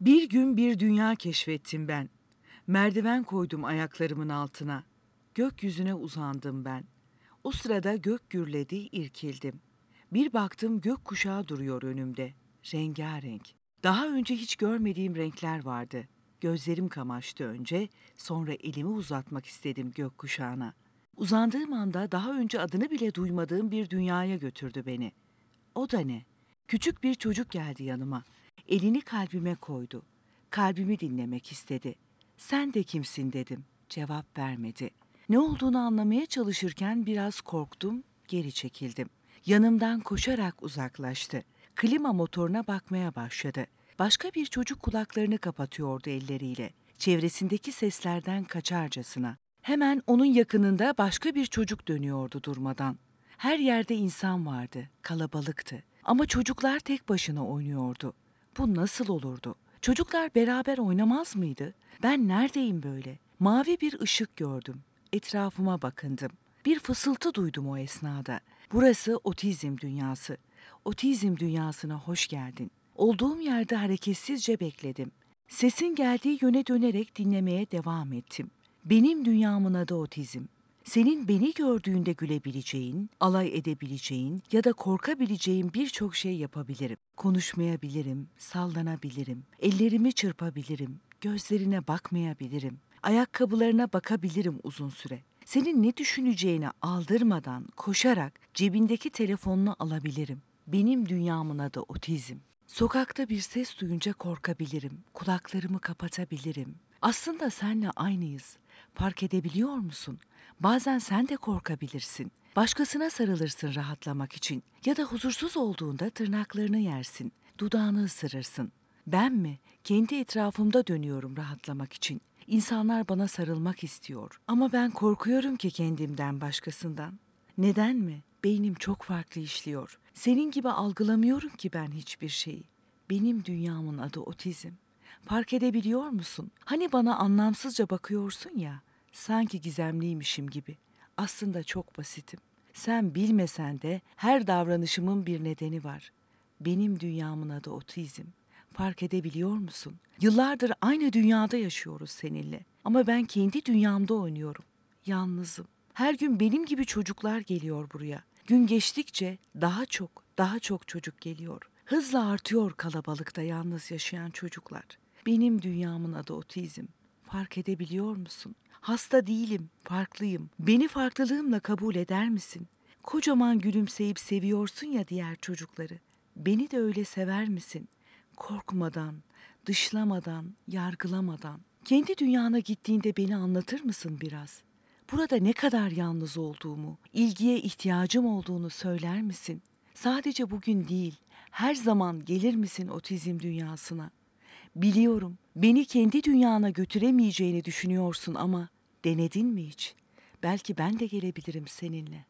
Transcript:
Bir gün bir dünya keşfettim ben. Merdiven koydum ayaklarımın altına. Gökyüzüne uzandım ben. O sırada gök gürledi, irkildim. Bir baktım gök kuşağı duruyor önümde. Rengarenk. Daha önce hiç görmediğim renkler vardı. Gözlerim kamaştı önce, sonra elimi uzatmak istedim gök kuşağına. Uzandığım anda daha önce adını bile duymadığım bir dünyaya götürdü beni. O da ne? Küçük bir çocuk geldi yanıma. Elini kalbime koydu. Kalbimi dinlemek istedi. Sen de kimsin dedim. Cevap vermedi. Ne olduğunu anlamaya çalışırken biraz korktum, geri çekildim. Yanımdan koşarak uzaklaştı. Klima motoruna bakmaya başladı. Başka bir çocuk kulaklarını kapatıyordu elleriyle. Çevresindeki seslerden kaçarcasına. Hemen onun yakınında başka bir çocuk dönüyordu durmadan. Her yerde insan vardı, kalabalıktı. Ama çocuklar tek başına oynuyordu. Bu nasıl olurdu? Çocuklar beraber oynamaz mıydı? Ben neredeyim böyle? Mavi bir ışık gördüm. Etrafıma bakındım. Bir fısıltı duydum o esnada. Burası otizm dünyası. Otizm dünyasına hoş geldin. Olduğum yerde hareketsizce bekledim. Sesin geldiği yöne dönerek dinlemeye devam ettim. Benim dünyamın adı otizm. Senin beni gördüğünde gülebileceğin, alay edebileceğin ya da korkabileceğin birçok şey yapabilirim. Konuşmayabilirim, sallanabilirim, ellerimi çırpabilirim, gözlerine bakmayabilirim, ayakkabılarına bakabilirim uzun süre. Senin ne düşüneceğini aldırmadan koşarak cebindeki telefonunu alabilirim. Benim dünyamın adı otizm. Sokakta bir ses duyunca korkabilirim, kulaklarımı kapatabilirim. Aslında senle aynıyız. Fark edebiliyor musun? Bazen sen de korkabilirsin. Başkasına sarılırsın rahatlamak için ya da huzursuz olduğunda tırnaklarını yersin, dudağını ısırırsın. Ben mi? Kendi etrafımda dönüyorum rahatlamak için. İnsanlar bana sarılmak istiyor ama ben korkuyorum ki kendimden başkasından. Neden mi? Beynim çok farklı işliyor. Senin gibi algılamıyorum ki ben hiçbir şeyi. Benim dünyamın adı otizm. Fark edebiliyor musun? Hani bana anlamsızca bakıyorsun ya, sanki gizemliymişim gibi. Aslında çok basitim. Sen bilmesen de her davranışımın bir nedeni var. Benim dünyamın adı otizm. Fark edebiliyor musun? Yıllardır aynı dünyada yaşıyoruz seninle. Ama ben kendi dünyamda oynuyorum. Yalnızım. Her gün benim gibi çocuklar geliyor buraya. Gün geçtikçe daha çok, daha çok çocuk geliyor. Hızla artıyor kalabalıkta yalnız yaşayan çocuklar. Benim dünyamın adı otizm. Fark edebiliyor musun? Hasta değilim, farklıyım. Beni farklılığımla kabul eder misin? Kocaman gülümseyip seviyorsun ya diğer çocukları. Beni de öyle sever misin? Korkmadan, dışlamadan, yargılamadan. Kendi dünyana gittiğinde beni anlatır mısın biraz? Burada ne kadar yalnız olduğumu, ilgiye ihtiyacım olduğunu söyler misin? Sadece bugün değil, her zaman gelir misin otizm dünyasına? Biliyorum, beni kendi dünyana götüremeyeceğini düşünüyorsun ama denedin mi hiç? Belki ben de gelebilirim seninle.